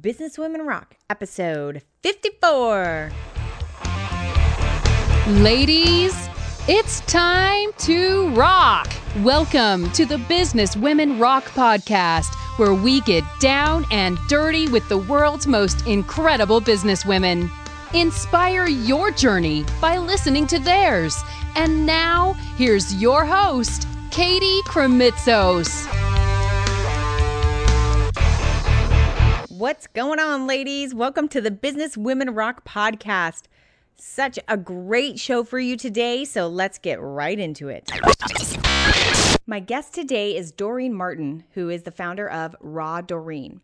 Business Women Rock, episode 54. Ladies, it's time to rock. Welcome to the Business Women Rock podcast, where we get down and dirty with the world's most incredible businesswomen. Inspire your journey by listening to theirs. And now, here's your host, Katie Krimitsos. What's going on, ladies? Welcome to the Business Women Rock podcast. Such a great show for you today, so let's get right into it. My guest today is Doreen Martin, who is the founder of Raw Doreen.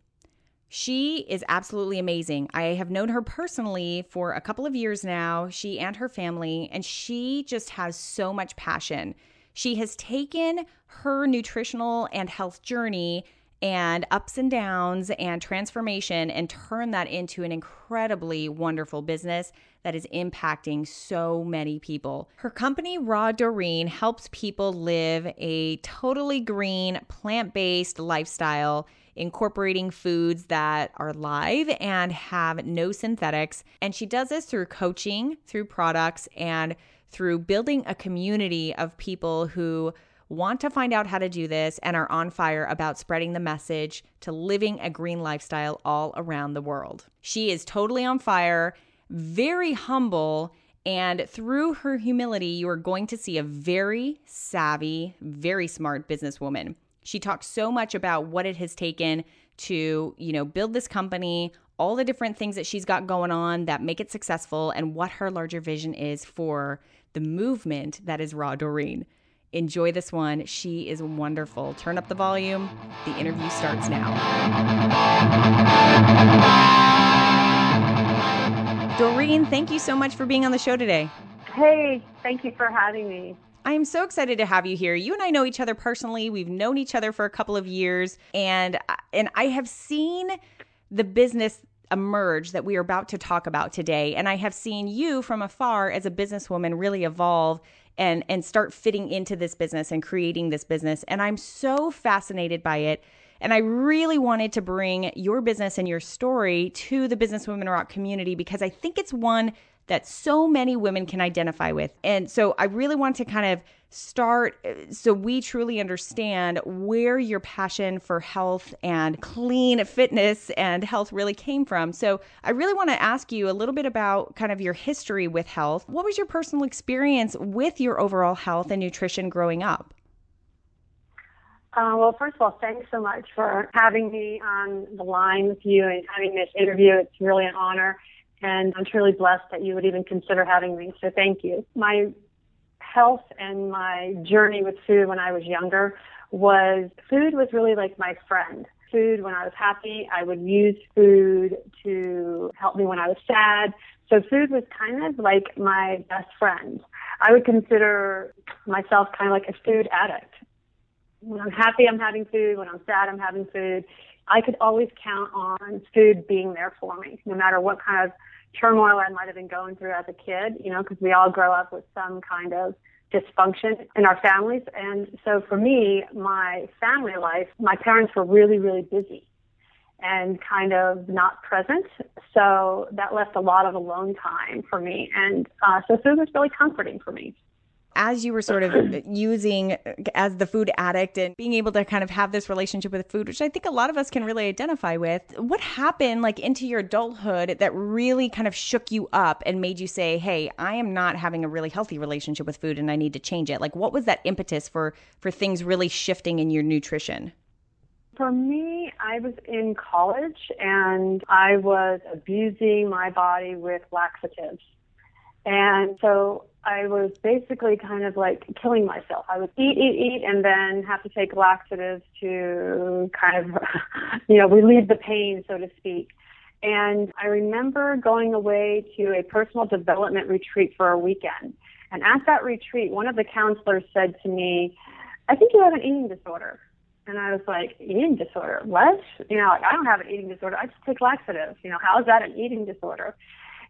She is absolutely amazing. I have known her personally for a couple of years now, she and her family, and she just has so much passion. She has taken her nutritional and health journey and ups and downs and transformation and turn that into an incredibly wonderful business that is impacting so many people. Her company, Raw Doreen, helps people live a totally green, plant based lifestyle, incorporating foods that are live and have no synthetics. And she does this through coaching, through products, and through building a community of people who want to find out how to do this and are on fire about spreading the message to living a green lifestyle all around the world. She is totally on fire, very humble, and through her humility, you are going to see a very savvy, very smart businesswoman. She talks so much about what it has taken to, you know, build this company, all the different things that she's got going on that make it successful and what her larger vision is for the movement that is Raw Doreen. Enjoy this one. She is wonderful. Turn up the volume. The interview starts now. Doreen, thank you so much for being on the show today. Hey, thank you for having me. I am so excited to have you here. You and I know each other personally. We've known each other for a couple of years and and I have seen the business emerge that we are about to talk about today and I have seen you from afar as a businesswoman really evolve and and start fitting into this business and creating this business. And I'm so fascinated by it. And I really wanted to bring your business and your story to the Business Women Rock community because I think it's one that so many women can identify with. And so I really want to kind of start uh, so we truly understand where your passion for health and clean fitness and health really came from. So I really want to ask you a little bit about kind of your history with health. What was your personal experience with your overall health and nutrition growing up? Uh, well, first of all, thanks so much for having me on the line with you and having this interview. It's really an honor. And I'm truly blessed that you would even consider having me. So thank you. My health and my journey with food when I was younger was food was really like my friend. Food when I was happy, I would use food to help me when I was sad. So food was kind of like my best friend. I would consider myself kind of like a food addict. When I'm happy, I'm having food. When I'm sad, I'm having food. I could always count on food being there for me, no matter what kind of turmoil I might have been going through as a kid, you know, because we all grow up with some kind of dysfunction in our families. And so for me, my family life, my parents were really, really busy and kind of not present. So that left a lot of alone time for me. And uh, so food was really comforting for me as you were sort of uh, using uh, as the food addict and being able to kind of have this relationship with food, which I think a lot of us can really identify with, what happened like into your adulthood that really kind of shook you up and made you say, "Hey, I am not having a really healthy relationship with food and I need to change it." Like what was that impetus for for things really shifting in your nutrition? For me, I was in college and I was abusing my body with laxatives. And so I was basically kind of like killing myself. I would eat, eat, eat, and then have to take laxatives to kind of, you know, relieve the pain, so to speak. And I remember going away to a personal development retreat for a weekend. And at that retreat, one of the counselors said to me, I think you have an eating disorder. And I was like, eating disorder? What? You know, like, I don't have an eating disorder. I just take laxatives. You know, how is that an eating disorder?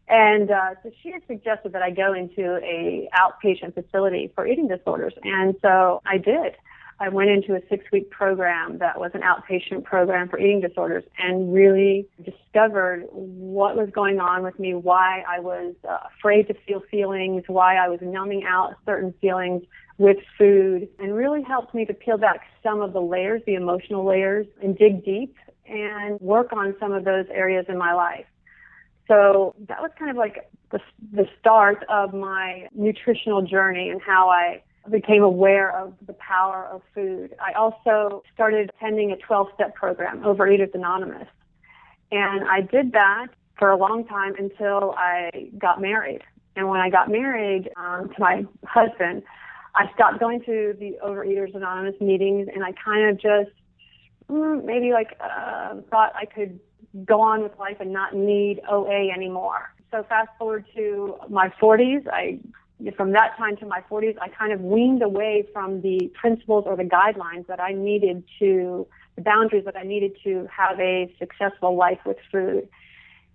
And uh, so she had suggested that I go into a outpatient facility for eating disorders, and so I did. I went into a six-week program that was an outpatient program for eating disorders, and really discovered what was going on with me, why I was uh, afraid to feel feelings, why I was numbing out certain feelings with food, and really helped me to peel back some of the layers, the emotional layers, and dig deep and work on some of those areas in my life. So that was kind of like the, the start of my nutritional journey and how I became aware of the power of food. I also started attending a 12 step program, Overeaters Anonymous. And I did that for a long time until I got married. And when I got married um, to my husband, I stopped going to the Overeaters Anonymous meetings and I kind of just mm, maybe like uh, thought I could go on with life and not need OA anymore. So fast forward to my 40s, I from that time to my 40s, I kind of weaned away from the principles or the guidelines that I needed to, the boundaries that I needed to have a successful life with food.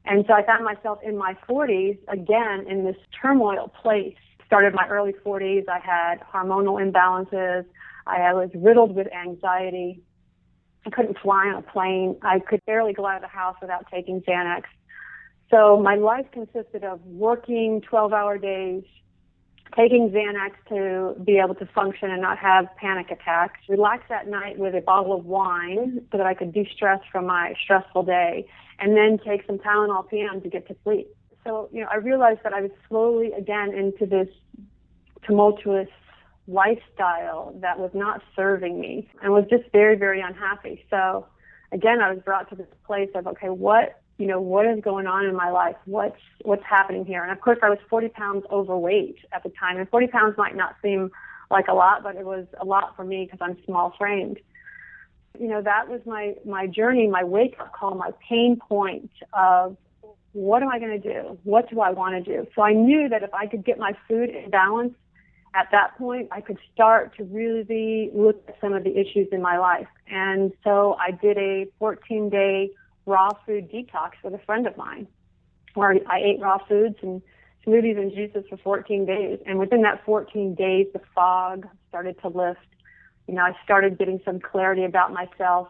And so I found myself in my 40s again in this turmoil place. Started my early 40s. I had hormonal imbalances. I was riddled with anxiety. I couldn't fly on a plane. I could barely go out of the house without taking Xanax. So my life consisted of working 12 hour days, taking Xanax to be able to function and not have panic attacks, relax at night with a bottle of wine so that I could de-stress from my stressful day, and then take some Tylenol PM to get to sleep. So, you know, I realized that I was slowly again into this tumultuous lifestyle that was not serving me and was just very, very unhappy. So again, I was brought to this place of, okay, what you know, what is going on in my life? What's what's happening here? And of course, I was 40 pounds overweight at the time, and 40 pounds might not seem like a lot, but it was a lot for me because I'm small framed. You know, that was my my journey, my wake up call, my pain point of what am I going to do? What do I want to do? So I knew that if I could get my food in balance at that point, I could start to really look at some of the issues in my life. And so I did a 14 day raw food detox with a friend of mine where I ate raw foods and smoothies and juices for 14 days. And within that 14 days, the fog started to lift. You know, I started getting some clarity about myself,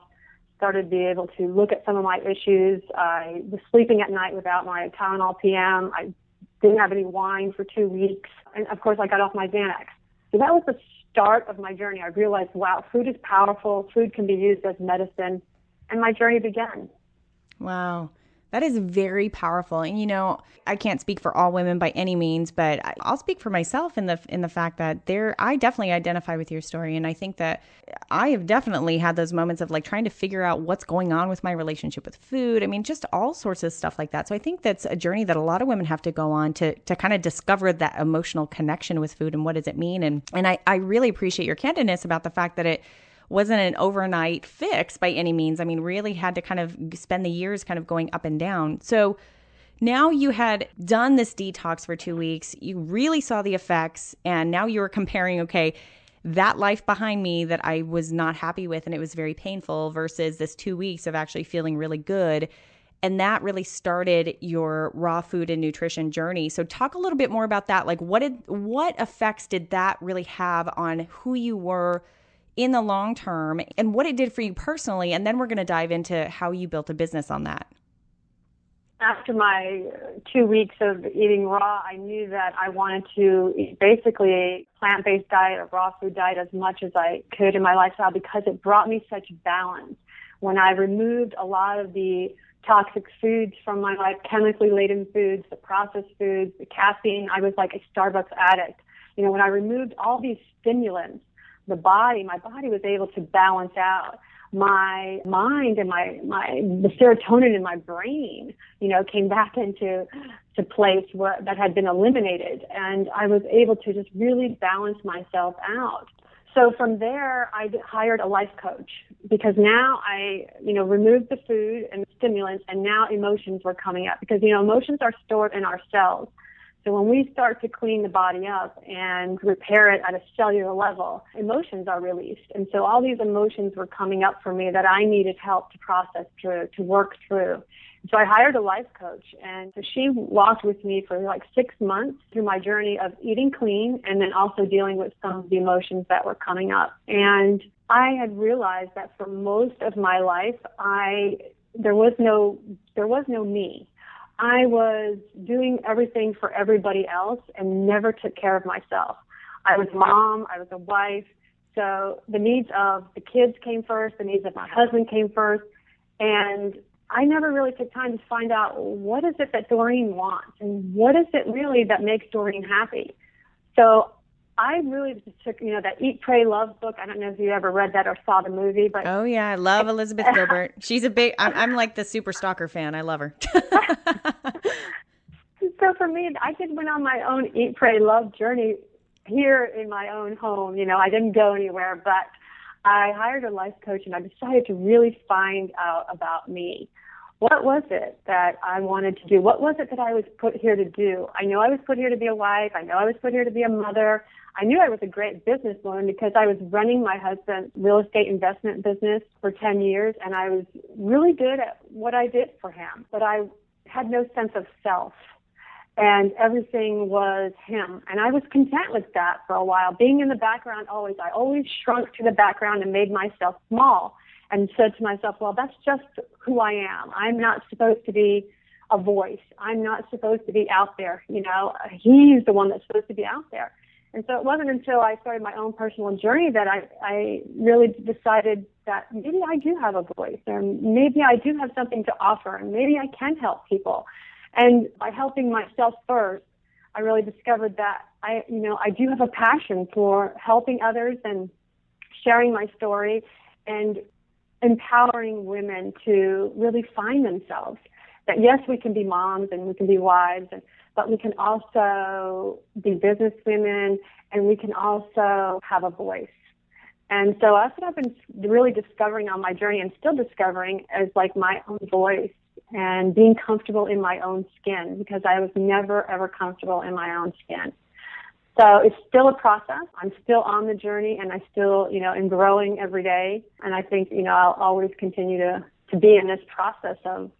started to be able to look at some of my issues. I was sleeping at night without my Tylenol PM. I didn't have any wine for two weeks. And of course, I got off my Xanax. So that was the start of my journey. I realized, wow, food is powerful. Food can be used as medicine. And my journey began. Wow. That is very powerful. And you know, I can't speak for all women by any means, but I'll speak for myself in the in the fact that there I definitely identify with your story and I think that I have definitely had those moments of like trying to figure out what's going on with my relationship with food. I mean, just all sorts of stuff like that. So I think that's a journey that a lot of women have to go on to to kind of discover that emotional connection with food and what does it mean and and I I really appreciate your candidness about the fact that it wasn't an overnight fix by any means. I mean, really had to kind of spend the years kind of going up and down. So now you had done this detox for two weeks, you really saw the effects, and now you were comparing, okay, that life behind me that I was not happy with and it was very painful versus this two weeks of actually feeling really good. And that really started your raw food and nutrition journey. So talk a little bit more about that. Like what did what effects did that really have on who you were in the long term and what it did for you personally. And then we're going to dive into how you built a business on that. After my uh, two weeks of eating raw, I knew that I wanted to eat basically a plant based diet, a raw food diet as much as I could in my lifestyle because it brought me such balance. When I removed a lot of the toxic foods from my life, chemically laden foods, the processed foods, the caffeine, I was like a Starbucks addict. You know, when I removed all these stimulants, the body, my body was able to balance out my mind and my my the serotonin in my brain you know came back into to place where that had been eliminated. And i was able to just really balance myself out. So from there i hired a life coach because now i you know removed the food and the stimulants and now emotions were coming up because you know emotions are stored in our cells so when we start to clean the body up and repair it at a cellular level, emotions are released. And so all these emotions were coming up for me that I needed help to process through, to work through. So I hired a life coach and so she walked with me for like six months through my journey of eating clean and then also dealing with some of the emotions that were coming up. And I had realized that for most of my life, I there was no there was no me. I was doing everything for everybody else and never took care of myself. I was mom, I was a wife, so the needs of the kids came first, the needs of my husband came first, and I never really took time to find out what is it that Doreen wants and what is it really that makes Doreen happy. So I really just took, you know, that Eat, Pray, Love book. I don't know if you ever read that or saw the movie, but oh yeah, I love Elizabeth Gilbert. She's a big. I'm, I'm like the super stalker fan. I love her. so for me, I just went on my own Eat, Pray, Love journey here in my own home. You know, I didn't go anywhere, but I hired a life coach and I decided to really find out about me. What was it that I wanted to do? What was it that I was put here to do? I know I was put here to be a wife. I know I was put here to be a mother. I knew I was a great businesswoman because I was running my husband's real estate investment business for 10 years and I was really good at what I did for him, but I had no sense of self and everything was him. And I was content with that for a while. Being in the background always, I always shrunk to the background and made myself small and said to myself, well, that's just who I am. I'm not supposed to be a voice. I'm not supposed to be out there. You know, he's the one that's supposed to be out there. And so it wasn't until I started my own personal journey that I, I really decided that maybe I do have a voice and maybe I do have something to offer and maybe I can help people. And by helping myself first, I really discovered that I, you know, I do have a passion for helping others and sharing my story and empowering women to really find themselves. That yes, we can be moms and we can be wives, and, but we can also be business women and we can also have a voice. And so that's what I've been really discovering on my journey and still discovering as like my own voice and being comfortable in my own skin because I was never ever comfortable in my own skin. So it's still a process. I'm still on the journey and I still, you know, am growing every day. And I think, you know, I'll always continue to, to be in this process of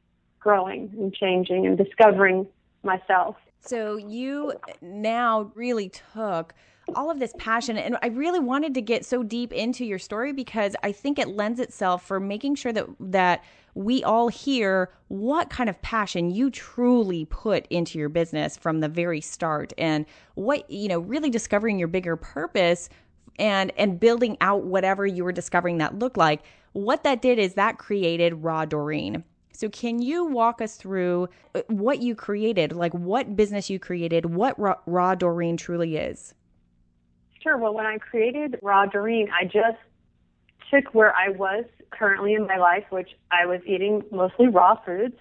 growing and changing and discovering myself. So you eh, now really took all of this passion and I really wanted to get so deep into your story because I think it lends itself for making sure that that we all hear what kind of passion you truly put into your business from the very start and what you know really discovering your bigger purpose and and building out whatever you were discovering that looked like. What that did is that created raw doreen so, can you walk us through uh, what you created, like what business you created, what Raw, Doreen truly is? Sure. Well, when I created Raw Doreen, I just took where I was currently in my life, which I was eating mostly raw foods,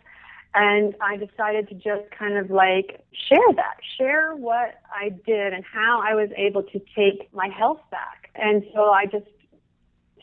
and I decided to just kind of like share that, share what I did and how I was able to take my health back. And so I just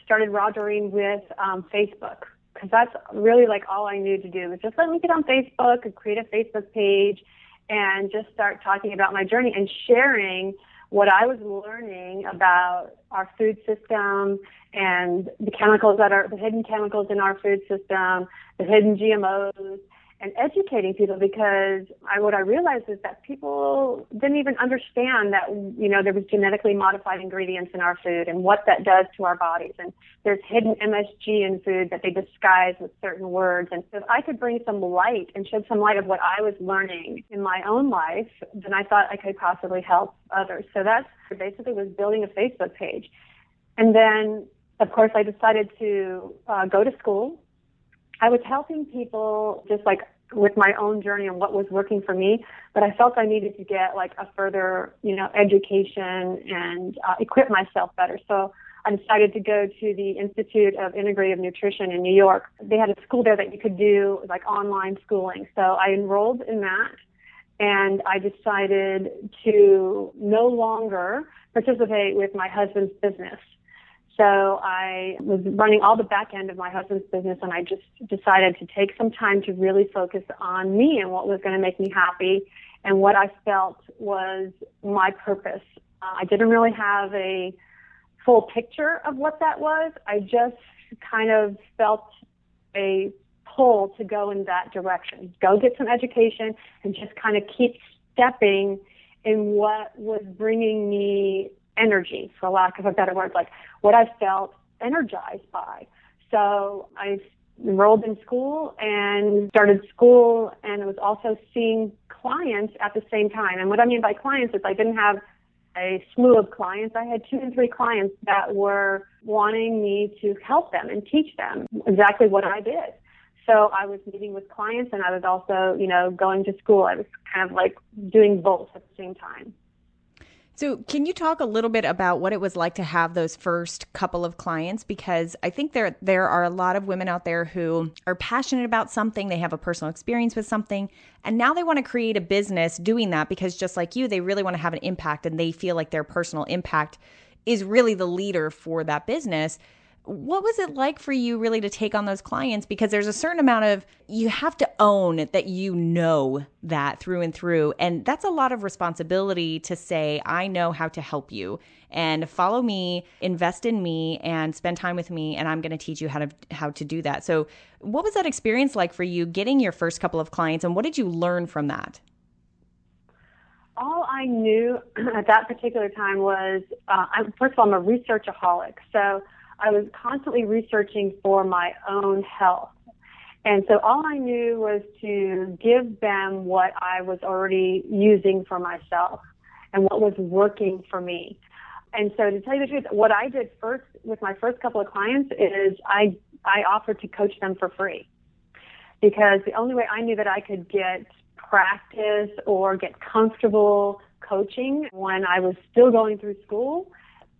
started Raw Doreen with um, Facebook because that's really like all I knew to do was just let me get on Facebook and create a Facebook page and just start talking about my journey and sharing what I was learning about our food system and the chemicals that are the hidden chemicals in our food system, the hidden GMOs, and educating people because I, what I realized is that people didn't even understand that you know there was genetically modified ingredients in our food and what that does to our bodies. And there's hidden MSG in food that they disguise with certain words. And if I could bring some light and shed some light of what I was learning in my own life then I thought I could possibly help others. So that's basically was building a Facebook page. And then of course I decided to uh, go to school. I was helping people just like with my own journey and what was working for me, but I felt I needed to get like a further, you know, education and uh, equip myself better. So I decided to go to the Institute of Integrative Nutrition in New York. They had a school there that you could do like online schooling. So I enrolled in that and I decided to no longer participate with my husband's business. So I was running all the back end of my husband's business and I just decided to take some time to really focus on me and what was going to make me happy and what I felt was my purpose. Uh, I didn't really have a full picture of what that was. I just kind of felt a pull to go in that direction. Go get some education and just kind of keep stepping in what was bringing me energy, for lack of a better word, like what I felt energized by. So I enrolled in school and started school and I was also seeing clients at the same time. And what I mean by clients is I didn't have a slew of clients. I had two and three clients that were wanting me to help them and teach them exactly what I did. So I was meeting with clients and I was also, you know, going to school. I was kind of like doing both at the same time. So, can you talk a little bit about what it was like to have those first couple of clients? Because I think there there are a lot of women out there who are passionate about something, they have a personal experience with something, and now they want to create a business doing that because just like you, they really want to have an impact and they feel like their personal impact is really the leader for that business what was it like for you really to take on those clients? Because there's a certain amount of you have to own that you know that through and through. And that's a lot of responsibility to say i know how to help you. And follow me invest in me and spend time with me and i'm going to teach you how to how to do that. So what was that experience like for you getting your first couple of clients and what did you learn from that? All I knew at that particular time was, uh, I, first of all, I'm a researchaholic. So I was constantly researching for my own health. And so all I knew was to give them what I was already using for myself and what was working for me. And so to tell you the truth, what I did first with my first couple of clients is I, I offered to coach them for free because the only way I knew that I could get practice or get comfortable coaching when I was still going through school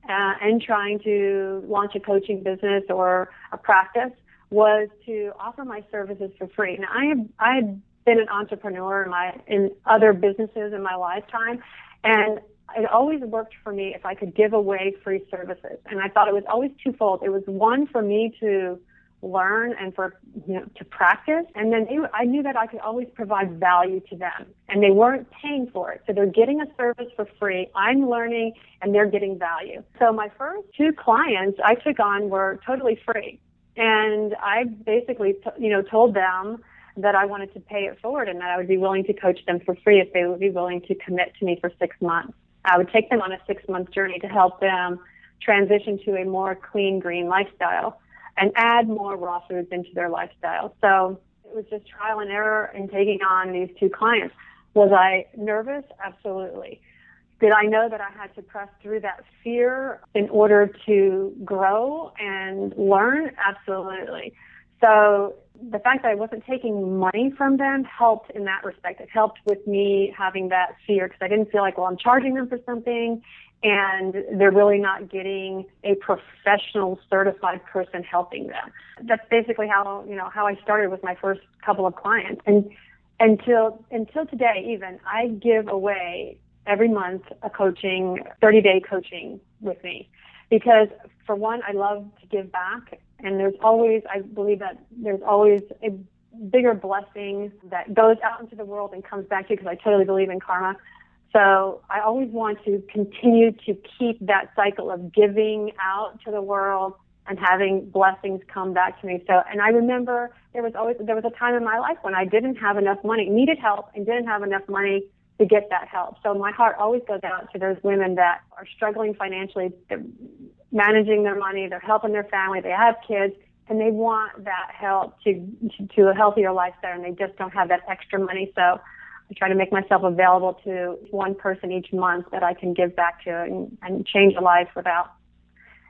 uh, and trying to launch a coaching business or a practice was to offer my services for free. Now I have I had been an entrepreneur in my in other businesses in my lifetime, and it always worked for me if I could give away free services. And I thought it was always twofold. It was one for me to learn and for you know to practice. And then they, I knew that I could always provide value to them and they weren't paying for it. So they're getting a service for free. I'm learning and they're getting value. So my first two clients I took on were totally free. And I basically you know told them that I wanted to pay it forward and that I would be willing to coach them for free if they would be willing to commit to me for 6 months. I would take them on a 6 month journey to help them transition to a more clean green lifestyle and add more raw foods into their lifestyle. So it was just trial and error in taking on these two clients. Was I nervous? Absolutely. Did I know that I had to press through that fear in order to grow and learn? Absolutely. So the fact that I wasn't taking money from them helped in that respect. It helped with me having that fear because I didn't feel like, well, I'm charging them for something and they're really not getting a professional certified person helping them. That's basically how, you know, how I started with my first couple of clients. And until, until today, even I give away every month a coaching, 30 day coaching with me because for one, I love to give back and there's always, I believe that there's always a bigger blessing that goes out into the world and comes back to you because I totally believe in karma. So I always want to continue to keep that cycle of giving out to the world and having blessings come back to me. So, and I remember there was always, there was a time in my life when I didn't have enough money, needed help and didn't have enough money to get that help. So my heart always goes out to those women that are struggling financially, they're managing their money, they're helping their family, they have kids, and they want that help to, to, a healthier lifestyle and they just don't have that extra money. So I try to make myself available to one person each month that I can give back to and, and change a life without,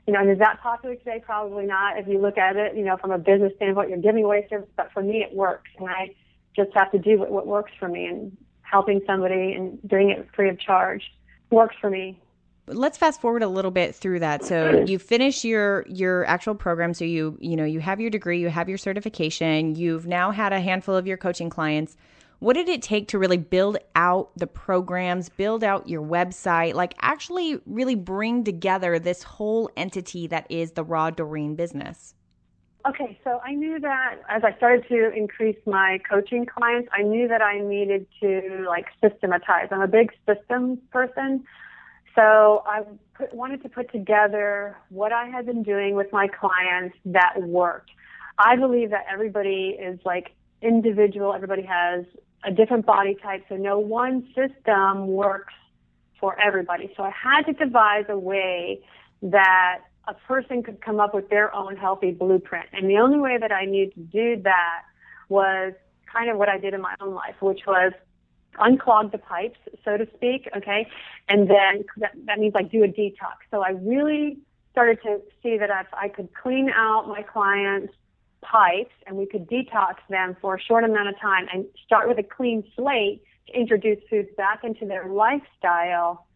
you know, and is that popular today? Probably not. If you look at it, you know, from a business standpoint, you're giving away service, but for me, it works. And I just have to do what, what works for me and helping somebody and doing it free of charge works for me let's fast forward a little bit through that so you finish your your actual program so you you know you have your degree you have your certification you've now had a handful of your coaching clients what did it take to really build out the programs, build out your website, like actually really bring together this whole entity that is the Raw Doreen business? Okay, so I knew that as I started to increase my coaching clients, I knew that I needed to like systematize. I'm a big systems person. So I put, wanted to put together what I had been doing with my clients that worked. I believe that everybody is like individual. Everybody has a different body type, so no one system works for everybody. So I had to devise a way that a person could come up with their own healthy blueprint. And the only way that I knew to do that was kind of what I did in my own life, which was unclog the pipes, so to speak, okay? And then that, that means like do a detox. So I really started to see that if I could clean out my clients' pipes and we could detox them for a short amount of time and start with a clean slate to introduce foods back into their lifestyle,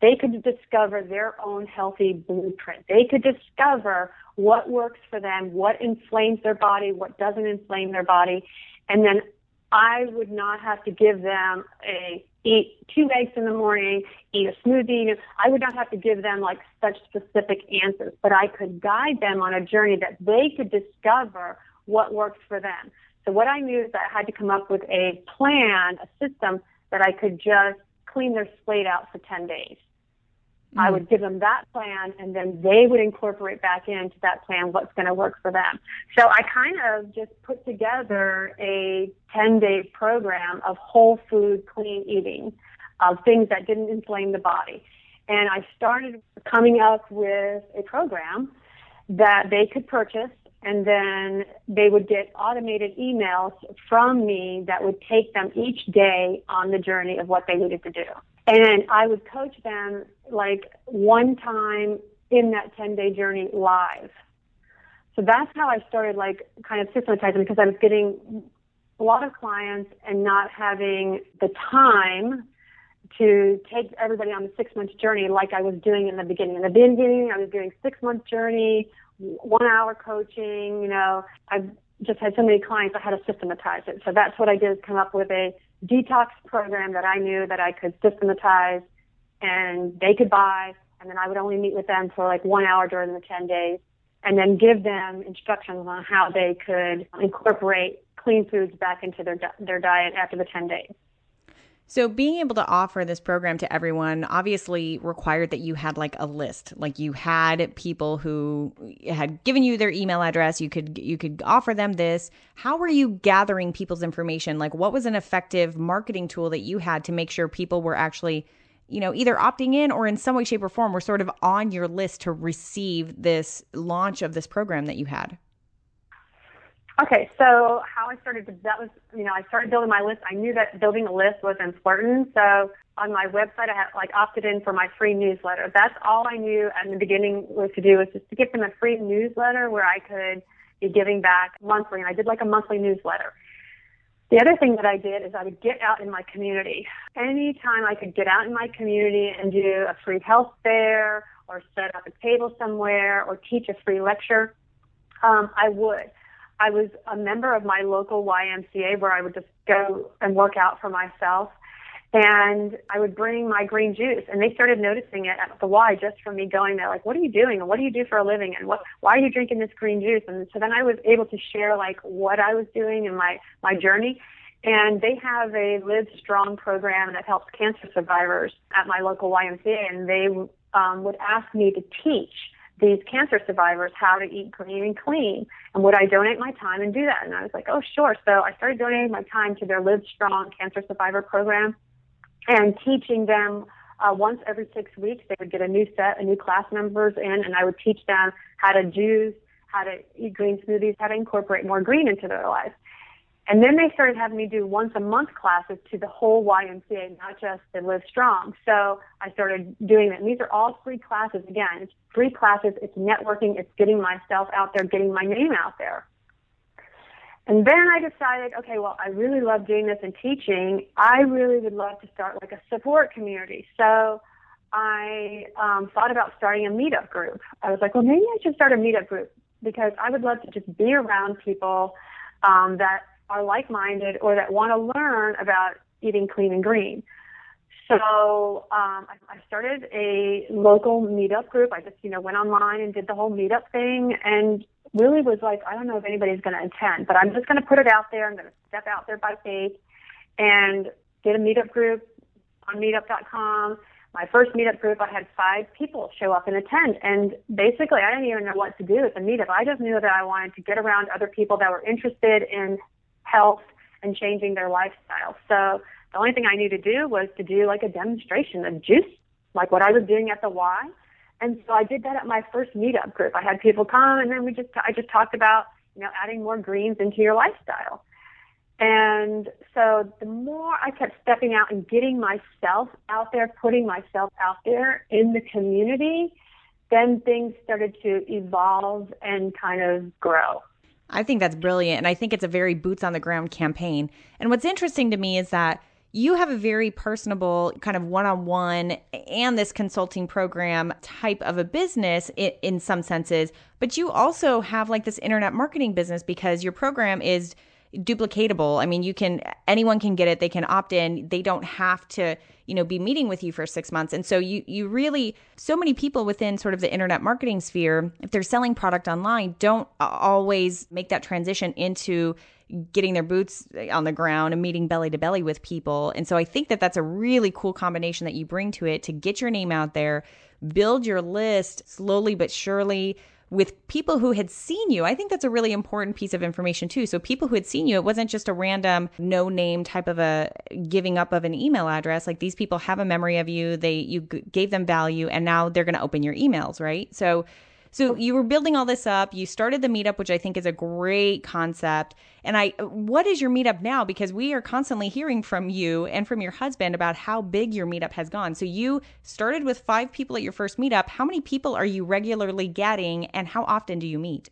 they could discover their own healthy blueprint. They could discover what works for them, what inflames their body, what doesn't inflame their body, and then I would not have to give them a eat two eggs in the morning, eat a smoothie. I would not have to give them like such specific answers, but I could guide them on a journey that they could discover what works for them. So what I knew is that I had to come up with a plan, a system that I could just clean their slate out for 10 days. Mm-hmm. I would give them that plan and then they would incorporate back into that plan what's going to work for them. So I kind of just put together a 10 day program of whole food clean eating of things that didn't inflame the body. And I started coming up with a program that they could purchase and then they would get automated emails from me that would take them each day on the journey of what they needed to do. And I would coach them like one time in that 10 day journey live. So that's how I started like kind of systematizing because I was getting a lot of clients and not having the time to take everybody on the six month journey like I was doing in the beginning. In the beginning, I was doing six month journey, one hour coaching, you know, I've just had so many clients, I had to systematize it. So that's what I did is come up with a detox program that I knew that I could systematize and they could buy. And then I would only meet with them for like one hour during the 10 days and then give them instructions on how they could incorporate clean foods back into their, their diet after the 10 days. So being able to offer this program to everyone obviously required that you had like a list. Like you had people who had given you their email address, you could you could offer them this. How were you gathering people's information? Like what was an effective marketing tool that you had to make sure people were actually you know, either opting in or in some way, shape, or form were sort of on your list to receive this launch of this program that you had? Okay, so how I started to, that was, you know, I started building my list. I knew that building a list was important. So on my website, I had like opted in for my free newsletter. That's all I knew at the beginning was to do was just to get them a free newsletter where I could be giving back monthly. And I did like a monthly newsletter. The other thing that I did is I would get out in my community. Anytime I could get out in my community and do a free health fair or set up a table somewhere or teach a free lecture, um, I would. I was a member of my local YMCA where I would just go and work out for myself. And I would bring my green juice and they started noticing it at the Y just from me going there, like, what are you doing? And what do you do for a living? And what, why are you drinking this green juice? And so then I was able to share like what I was doing and my, my journey. And they have a Live Strong program that helps cancer survivors at my local YMCA. And they um, would ask me to teach these cancer survivors how to eat green and clean. And would I donate my time and do that? And I was like, oh, sure. So I started donating my time to their Live Strong Cancer Survivor program and teaching them uh, once every six weeks. They would get a new set, a new class members in, and I would teach them how to juice, how to eat green smoothies, how to incorporate more green into their lives. And then they started having me do once a month classes to the whole YMCA, not just the Live Strong. So I started doing that. And these are all free classes. Again, it's free classes. It's networking. It's getting myself out there, getting my name out there. And then I decided, okay, well, I really love doing this and teaching. I really would love to start like a support community. So I um, thought about starting a meetup group. I was like, well, maybe I should start a meetup group because I would love to just be around people um, that are like-minded or that want to learn about eating clean and green. So um, I, I started a local meetup group. I just, you know, went online and did the whole meetup thing, and really was like, I don't know if anybody's going to attend, but I'm just going to put it out there. I'm going to step out there by faith and get a meetup group on Meetup.com. My first meetup group, I had five people show up and attend, and basically, I didn't even know what to do at the meetup. I just knew that I wanted to get around other people that were interested in health and changing their lifestyle. So the only thing I knew to do was to do like a demonstration of juice, like what I was doing at the Y. And so I did that at my first meetup group. I had people come and then we just, I just talked about, you know, adding more greens into your lifestyle. And so the more I kept stepping out and getting myself out there, putting myself out there in the community, then things started to evolve and kind of grow. I think that's brilliant. And I think it's a very boots on the ground campaign. And what's interesting to me is that you have a very personable kind of one-on-one and this consulting program type of a business in, in, some senses but you also have like this internet marketing business because your program is duplicatable. I mean you can anyone can get it. They can opt in. They don't have to you know be meeting with you for 6 months. And so you you really so many people within sort of the internet marketing sphere if they're selling product online don't always make that transition into getting their boots on the ground and meeting belly to belly with people. And so I think that that's a really cool combination that you bring to it to get your name out there, build your list slowly but surely with people who had seen you. I think that's a really important piece of information too. So people who had seen you, it wasn't just a random no name type of a giving up of an email address. Like these people have a memory of you. They you gave them value and now they're going to open your emails, right? So so you were building all this up. You started the meetup, which I think is a great concept. And I, what is your meetup now? Because we are constantly hearing from you and from your husband about how big your meetup has gone. So you started with five people at your first meetup. How many people are you regularly getting, and how often do you meet?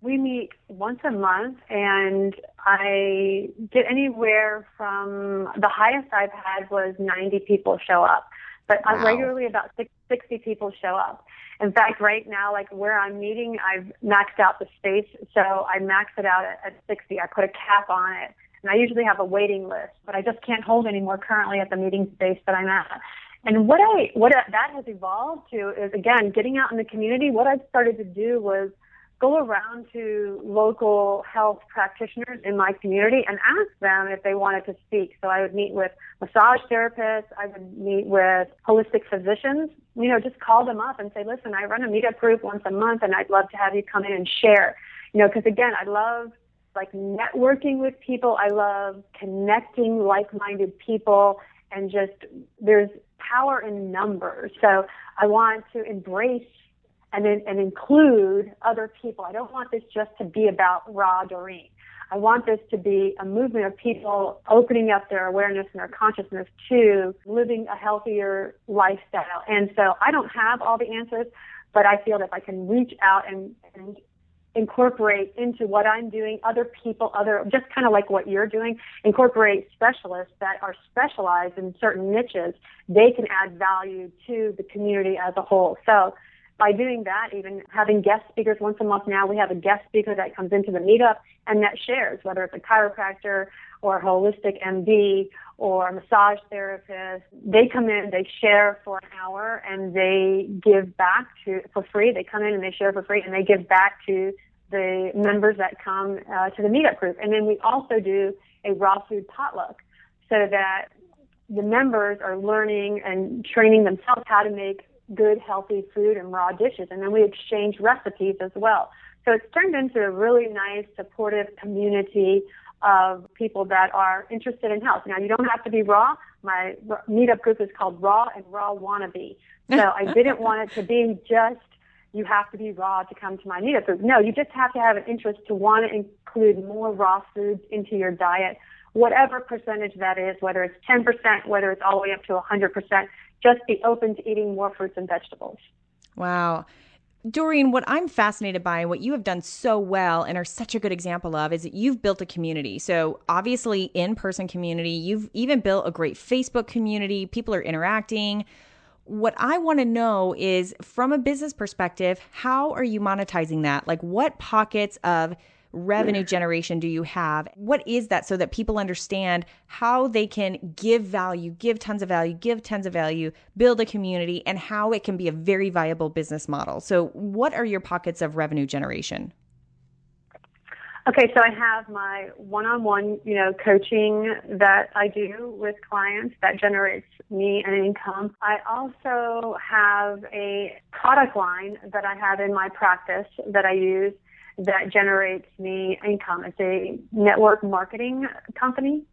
We meet once a month, and I get anywhere from the highest I've had was 90 people show up, but wow. regularly about 60 people show up. In fact, right now, like where I'm meeting, I've maxed out the space. So I max it out at, at 60. I put a cap on it. And I usually have a waiting list, but I just can't hold anymore currently at the meeting space that I'm at. And what I, what that has evolved to is again, getting out in the community. What I've started to do was go around to local health practitioners in my community and ask them if they wanted to speak. So I would meet with massage therapists, I would meet with holistic physicians, you know, just call them up and say, listen, I run a meetup group once a month and I'd love to have you come in and share. You know, because again, I love like networking with people. I love connecting like-minded people and just there's power in numbers. So I want to embrace and, then and include other people. I don't want this just to be about Raw Doreen. I want this to be a movement of people opening up their awareness and their consciousness to living a healthier lifestyle. And so I don't have all the answers, but I feel that if I can reach out and, and incorporate into what I'm doing other people, other, just kind of like what you're doing, incorporate specialists that are specialized in certain niches, they can add value to the community as a whole. So by doing that, even having guest speakers once a month now, we have a guest speaker that comes into the meetup and that shares, whether it's a chiropractor or a holistic MD or a massage therapist. They come in, they share for an hour and they give back to, for free. They come in and they share for free and they give back to the members that come uh, to the meetup group. And then we also do a raw food potluck so that the members are learning and training themselves how to make good, healthy food and raw dishes. And then we exchange recipes as well. So it's turned into a really nice, supportive community of people that are interested in health. Now, you don't have to be raw. My meetup group is called Raw and Raw Wannabe. So I didn't want it to be just you have to be raw to come to my meetup group. No, you just have to have an interest to want to include more raw foods into your diet, whatever percentage that is, whether it's 10%, whether it's all the way up to 100% just be open to eating more fruits and vegetables. Wow. Doreen, what I'm fascinated by and what you have done so well and are such a good example of is that you've built a community. So, obviously, in person community, you've even built a great Facebook community. People are interacting. What I want to know is from a business perspective, how are you monetizing that? Like, what pockets of revenue generation do you have? What is that so that people understand how they can give value, give tons of value, give tons of value, build a community, and how it can be a very viable business model? So, what are your pockets of revenue generation? Okay, so I have my one-on-one, you know, coaching that I do with clients that generates me an income. I also have a product line that I have in my practice that I use that generates me income. It's a network marketing company.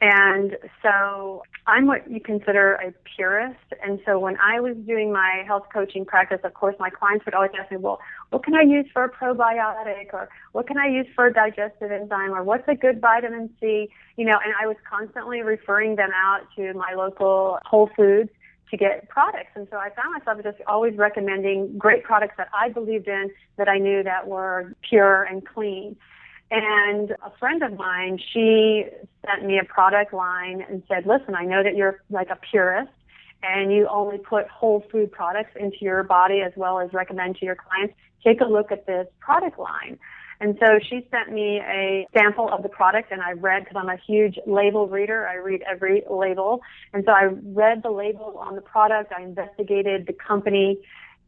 And so I'm what you consider a purist. And so when I was doing my health coaching practice, of course, my clients would always ask me, well, what can I use for a probiotic or what can I use for a digestive enzyme or what's a good vitamin C? You know, and I was constantly referring them out to my local Whole Foods to get products. And so I found myself just always recommending great products that I believed in, that I knew that were pure and clean. And a friend of mine, she sent me a product line and said, listen, I know that you're like a purist and you only put whole food products into your body as well as recommend to your clients. Take a look at this product line. And so she sent me a sample of the product and I read, because I'm a huge label reader, I read every label. And so I read the label on the product, I investigated the company,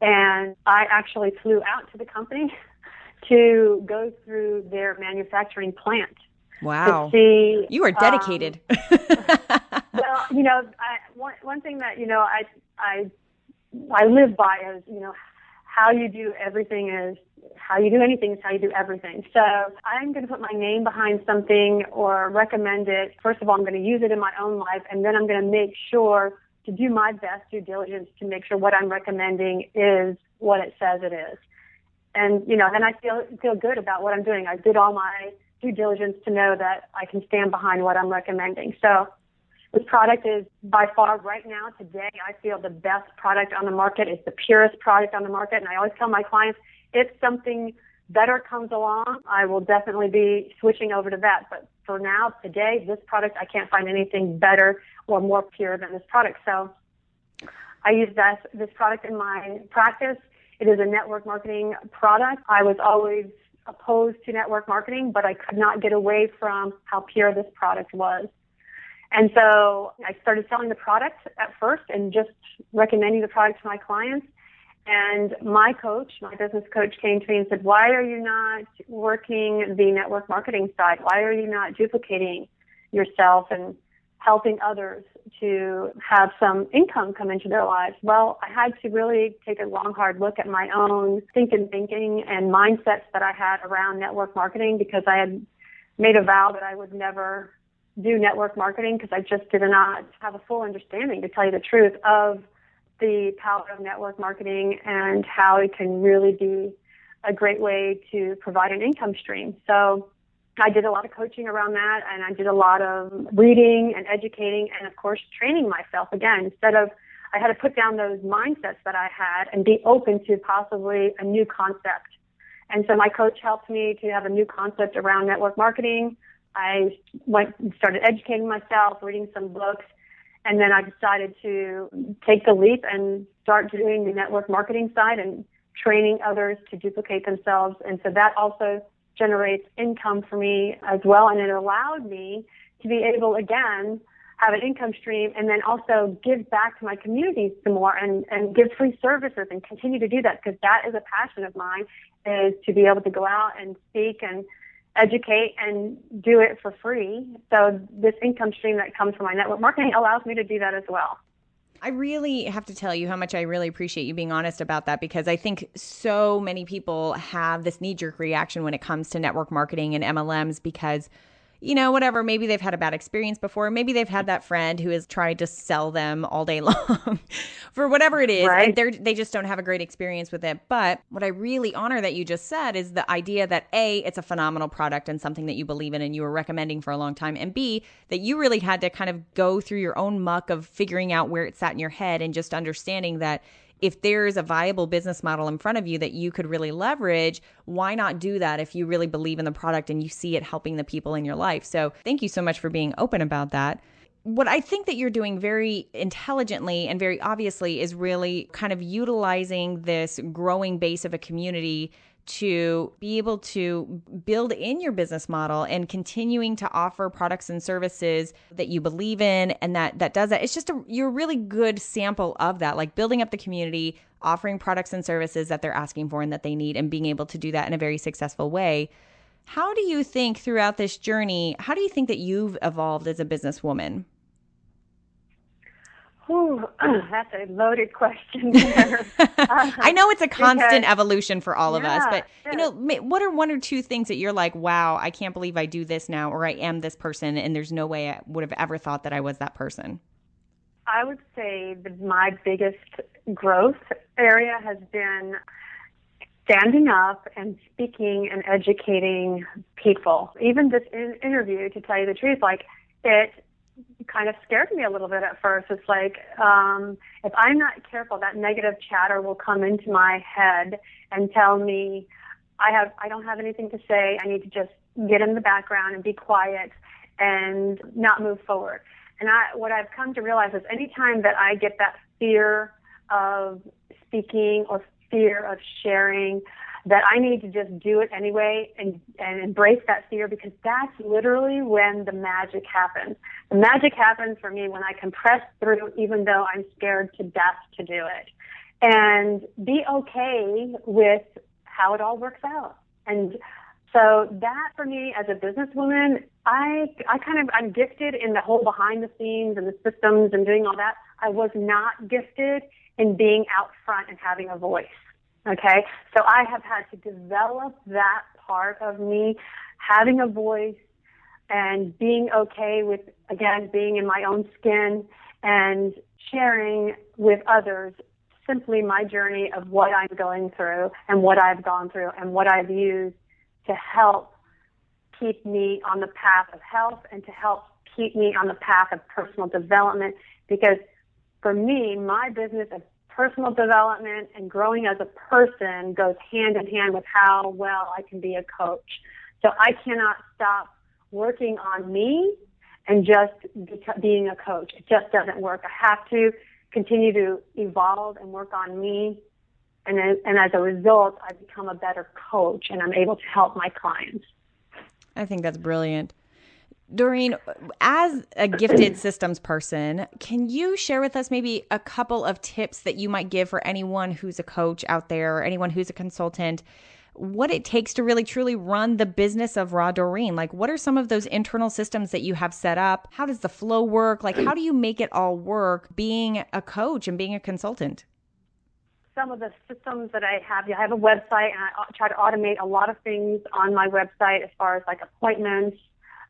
and I actually flew out to the company to go through their manufacturing plant. Wow. See, you are dedicated. Um, well, you know, I, one, one thing that, you know, I, I, I live by is, you know, how you do everything is how you do anything is how you do everything. So I'm going to put my name behind something or recommend it. First of all, I'm going to use it in my own life, and then I'm going to make sure to do my best due diligence to make sure what I'm recommending is what it says it is. And you know, then I feel feel good about what I'm doing. I did all my due diligence to know that I can stand behind what I'm recommending. So this product is by far right now today I feel the best product on the market. It's the purest product on the market, and I always tell my clients if something better comes along, I will definitely be switching over to that. But for now, today, this product, I can't find anything better or more pure than this product. So I use that, this product in my practice. It is a network marketing product. I was always opposed to network marketing, but I could not get away from how pure this product was. And so I started selling the product at first and just recommending the product to my clients. And my coach, my business coach came to me and said, why are you not working the network marketing side? Why are you not duplicating yourself and helping others to have some income come into their lives? Well, I had to really take a long, hard look at my own thinking, thinking and mindsets that I had around network marketing because I had made a vow that I would never do network marketing because I just did not have a full understanding, to tell you the truth, of the power of network marketing and how it can really be a great way to provide an income stream. So I did a lot of coaching around that and I did a lot of reading and educating and of course training myself again instead of I had to put down those mindsets that I had and be open to possibly a new concept. And so my coach helped me to have a new concept around network marketing. I went started educating myself, reading some books, and then I decided to take the leap and start doing the network marketing side and training others to duplicate themselves. And so that also generates income for me as well. And it allowed me to be able again have an income stream and then also give back to my community some more and, and give free services and continue to do that because that is a passion of mine is to be able to go out and speak and educate and do it for free. So this income stream that comes from my network marketing allows me to do that as well. I really have to tell you how much I really appreciate you being honest about that because I think so many people have this knee jerk reaction when it comes to network marketing and MLMs because you know, whatever, maybe they've had a bad experience before. Maybe they've had that friend who has tried to sell them all day long for whatever it is. Right. And they're, they just don't have a great experience with it. But what I really honor that you just said is the idea that A, it's a phenomenal product and something that you believe in and you were recommending for a long time. And B, that you really had to kind of go through your own muck of figuring out where it sat in your head and just understanding that if there's a viable business model in front of you that you could really leverage, why not do that if you really believe in the product and you see it helping the people in your life? So, thank you so much for being open about that what I think that you're doing very intelligently and very obviously is really kind of utilizing this growing base of a community to be able to build in your business model and continuing to offer products and services that you believe in and that that does that. It's just a you're a really good sample of that like building up the community offering products and services that they're asking for and that they need and being able to do that in a very successful way. How do you think throughout this journey how do you think that you've evolved as a businesswoman That's a loaded question. I know it's a uh-huh, constant because, evolution for all of yeah, us, but you know, what are one or two things that you're like, wow, I can't believe I do this now, or I am this person, and there's no way I would have ever thought that I was that person? I would say that my biggest growth area has been standing up and speaking and educating people. Even this in- interview, to tell you the truth, like it kind of scared me a little bit at first. It's like um, if I'm not careful, that negative chatter will come into my head and tell me I have I don't have anything to say. I need to just get in the background and be quiet and not move forward. And I, what I've come to realize is anytime that I get that fear of speaking or fear of sharing, that I need to just do it anyway and, and embrace that fear because that's literally when the magic happens. The magic happens for me when I can press through even though I'm scared to death to do it. And be okay with how it all works out. And so that for me as a businesswoman, I I kind of I'm gifted in the whole behind the scenes and the systems and doing all that. I was not gifted in being out front and having a voice. Okay? So I have had to develop that part of me having a voice and being okay with again being in my own skin and sharing with others simply my journey of what I'm going through and what I've gone through and what I've used to help keep me on the path of health and to help keep me on the path of personal development because for me, my business of personal development and growing as a person goes hand in hand with how well I can be a coach. So I cannot stop working on me and just being a coach. It just doesn't work. I have to continue to evolve and work on me and, and as a result, I become a better coach and I'm able to help my clients. I think that's brilliant. Doreen, as a gifted systems person, can you share with us maybe a couple of tips that you might give for anyone who's a coach out there or anyone who's a consultant? What it takes to really truly run the business of Raw Doreen? Like, what are some of those internal systems that you have set up? How does the flow work? Like, how do you make it all work being a coach and being a consultant? some of the systems that I have. I have a website, and I try to automate a lot of things on my website as far as like appointments.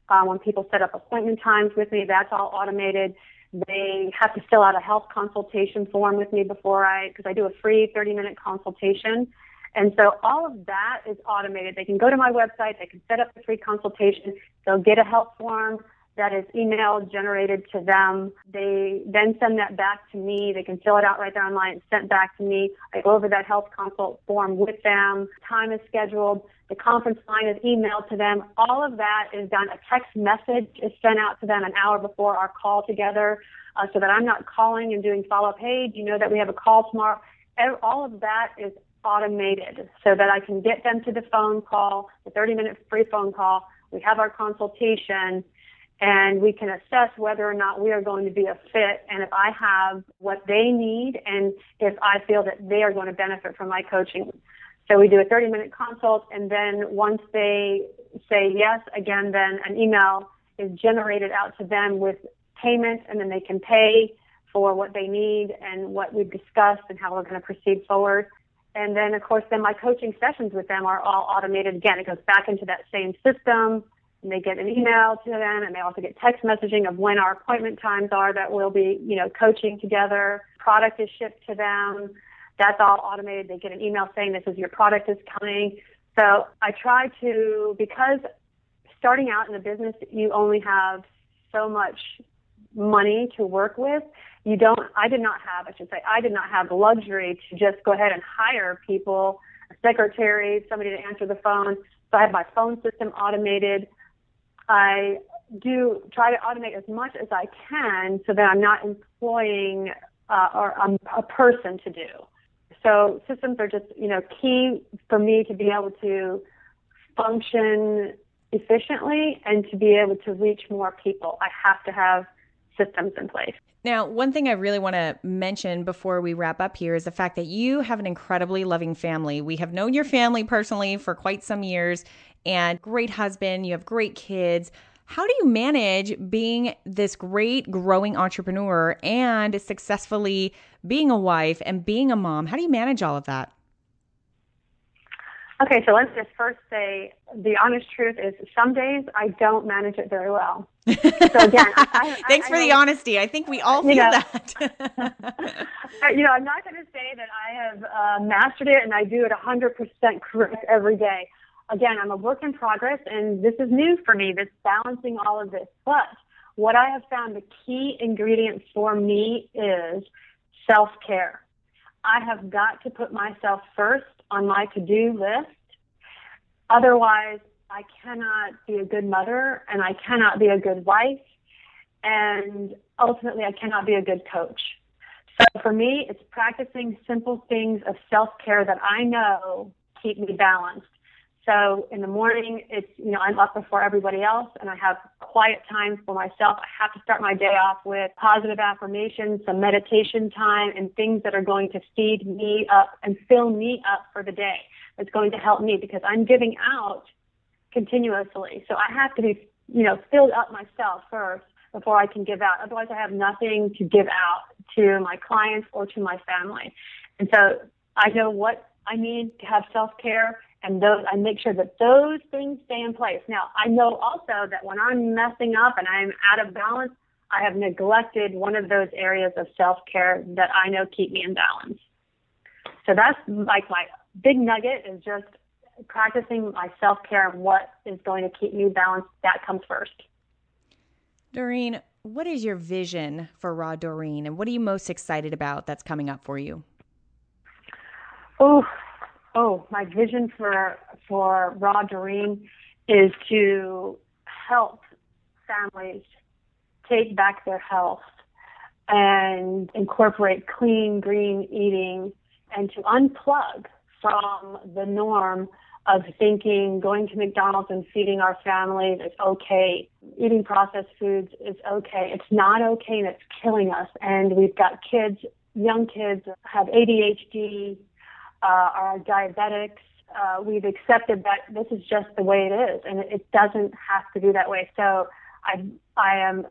Um, when people set up appointment times with me, that's all automated. They have to fill out a health consultation form with me before I, because I do a free 30 minute consultation. And so all of that is automated. They can go to my website, they can set up a free consultation, they'll get a health form, that is email generated to them. They then send that back to me. They can fill it out right there online and sent back to me. I go over that health consult form with them. Time is scheduled. The conference line is emailed to them. All of that is done. A text message is sent out to them an hour before our call together uh, so that I'm not calling and doing follow up. Hey, do you know that we have a call tomorrow? All of that is automated so that I can get them to the phone call, the 30 minute free phone call. We have our consultation and we can assess whether or not we are going to be a fit and if I have what they need and if I feel that they are going to benefit from my coaching. So we do a 30 minute consult and then once they say yes, again, then an email is generated out to them with payment and then they can pay for what they need and what we've discussed and how we're going to proceed forward. And then of course then my coaching sessions with them are all automated. Again, it goes back into that same system and they get an email to them and they also get text messaging of when our appointment times are that we'll be, you know, coaching together. Product is shipped to them. That's all automated. They get an email saying this is your product is coming. So I try to, because starting out in the business, you only have so much money to work with. You don't, I did not have, I should say, I did not have the luxury to just go ahead and hire people, a secretary, somebody to answer the phone. So I have my phone system automated. I do try to automate as much as I can so that I'm not employing uh, or um, a person to do. So systems are just, you know, key for me to be able to function efficiently and to be able to reach more people. I have to have systems in place. Now, one thing I really want to mention before we wrap up here is the fact that you have an incredibly loving family. We have known your family personally for quite some years and great husband, you have great kids. How do you manage being this great growing entrepreneur and successfully being a wife and being a mom? How do you manage all of that? Okay, so let's just first say the honest truth is some days I don't manage it very well. So again, I, I, thanks I, for the honesty. I think we all feel you know, that. you know, I'm not going to say that I have uh, mastered it and I do it 100% correct every day. Again, I'm a work in progress, and this is new for me. This balancing all of this, but what I have found the key ingredient for me is self care. I have got to put myself first on my to-do list. Otherwise, I cannot be a good mother and I cannot be a good wife and ultimately I cannot be a good coach. So for me, it's practicing simple things of self-care that I know keep me balanced. So in the morning, it's, you know, I'm up before everybody else and I have quiet time for myself. I have to start my day off with positive affirmations, some meditation time and things that are going to feed me up and fill me up for the day. It's going to help me because I'm giving out continuously. So I have to be, you know, filled up myself first before I can give out. Otherwise I have nothing to give out to my clients or to my family. And so I know what I need to have self-care and those I make sure that those things stay in place. Now, I know also that when I'm messing up and I'm out of balance, I have neglected one of those areas of self-care that I know keep me in balance. So that's like my big nugget is just practicing my self-care and what is going to keep me balanced. That comes first. Doreen, what is your vision for Raw Doreen and what are you most excited about that's coming up for you? Oh, oh, my vision for for Raw Doreen is to help families take back their health and incorporate clean, green eating and to unplug from the norm of thinking going to McDonald's and feeding our families is okay. Eating processed foods is okay. It's not okay and it's killing us. And we've got kids, young kids have ADHD, uh, are diabetics. Uh, we've accepted that this is just the way it is, and it doesn't have to be that way. So I, I am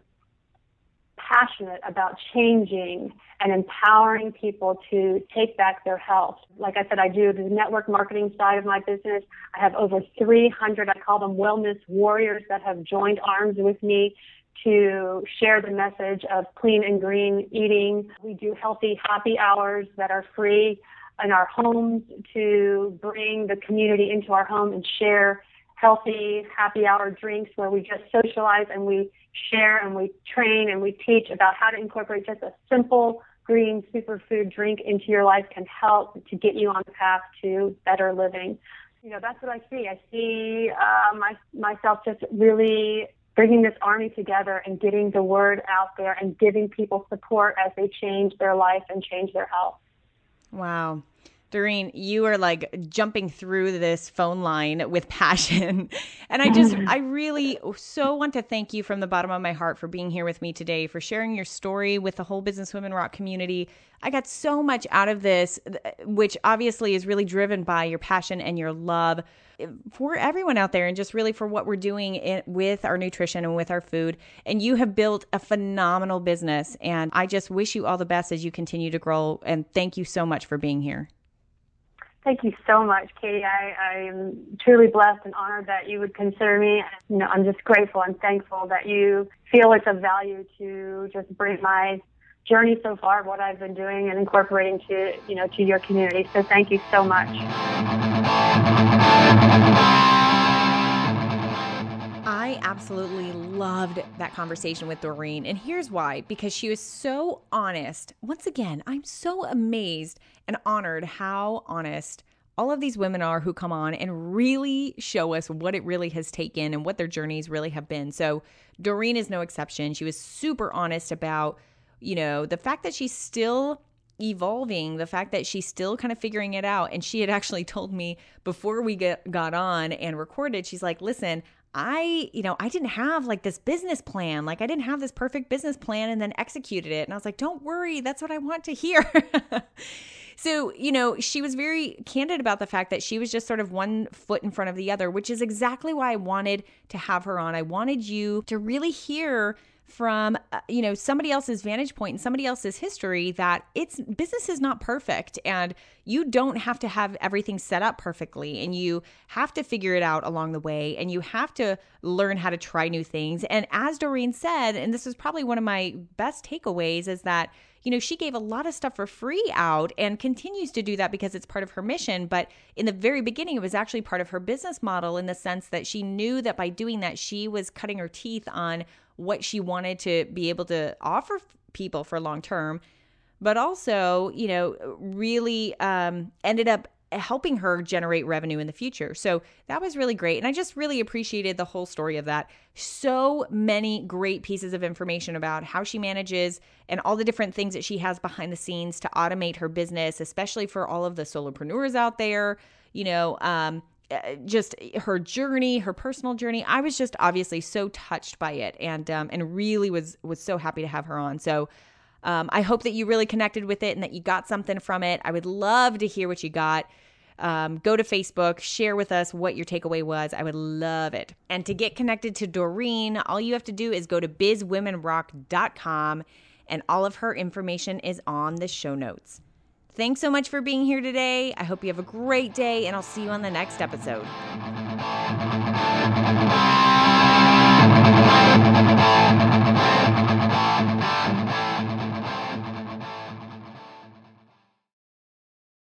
passionate about changing and empowering people to take back their health. Like I said, I do the network marketing side of my business. I have over 300, I call them wellness warriors that have joined arms with me to share the message of clean and green eating. We do healthy happy hours that are free in our homes to bring the community into our home and share healthy happy hour drinks where we just socialize and we share and we train and we teach about how to incorporate just a simple green superfood drink into your life can help to get you on the path to better living. You know, that's what I see. I see uh, my, myself just really bringing this army together and getting the word out there and giving people support as they change their life and change their health. Wow. Doreen, you are like jumping through this phone line with passion. And I just, mm-hmm. I really so want to thank you from the bottom of my heart for being here with me today, for sharing your story with the whole Business Women Rock community. I got so much out of this, which obviously is really driven by your passion and your love eh, for everyone out there and just really for what we're doing in, with our nutrition and with our food. And you have built a phenomenal business. And I just wish you all the best as you continue to grow. And thank you so much for being here. Thank you so much, Katie. I, I am truly blessed and honored that you would consider me. You know, I'm just grateful and thankful that you feel it's of value to just bring my journey so far, what I've been doing and incorporating to, you know, to your community. So thank you so much. I absolutely loved that conversation with Doreen. And here's why because she was so honest. Once again, I'm so amazed and honored how honest all of these women are who come on and really show us what it really has taken and what their journeys really have been. So, Doreen is no exception. She was super honest about, you know, the fact that she's still evolving, the fact that she's still kind of figuring it out. And she had actually told me before we get, got on and recorded, she's like, listen, I, you know, I didn't have like this business plan. Like I didn't have this perfect business plan and then executed it. And I was like, don't worry, that's what I want to hear. so, you know, she was very candid about the fact that she was just sort of one foot in front of the other, which is exactly why I wanted to have her on. I wanted you to really hear from uh, you know somebody else's vantage point and somebody else's history that it's business is not perfect and you don't have to have everything set up perfectly and you have to figure it out along the way and you have to learn how to try new things and as Doreen said and this was probably one of my best takeaways is that you know, she gave a lot of stuff for free out and continues to do that because it's part of her mission. But in the very beginning, it was actually part of her business model in the sense that she knew that by doing that, she was cutting her teeth on what she wanted to be able to offer people for long term but also, you know, really um, ended up helping her generate revenue in the future. So that was really great. And I just really appreciated the whole story of that. So many great pieces of information about how she manages and all the different things that she has behind the scenes to automate her business, especially for all of the solopreneurs out there. You know, um, just her journey, her personal journey. I was just obviously so touched by it, and um, and really was was so happy to have her on. So um, I hope that you really connected with it and that you got something from it. I would love to hear what you got. Um, go to Facebook, share with us what your takeaway was. I would love it. And to get connected to Doreen, all you have to do is go to bizwomenrock.com and all of her information is on the show notes. Thanks so much for being here today. I hope you have a great day, and I'll see you on the next episode.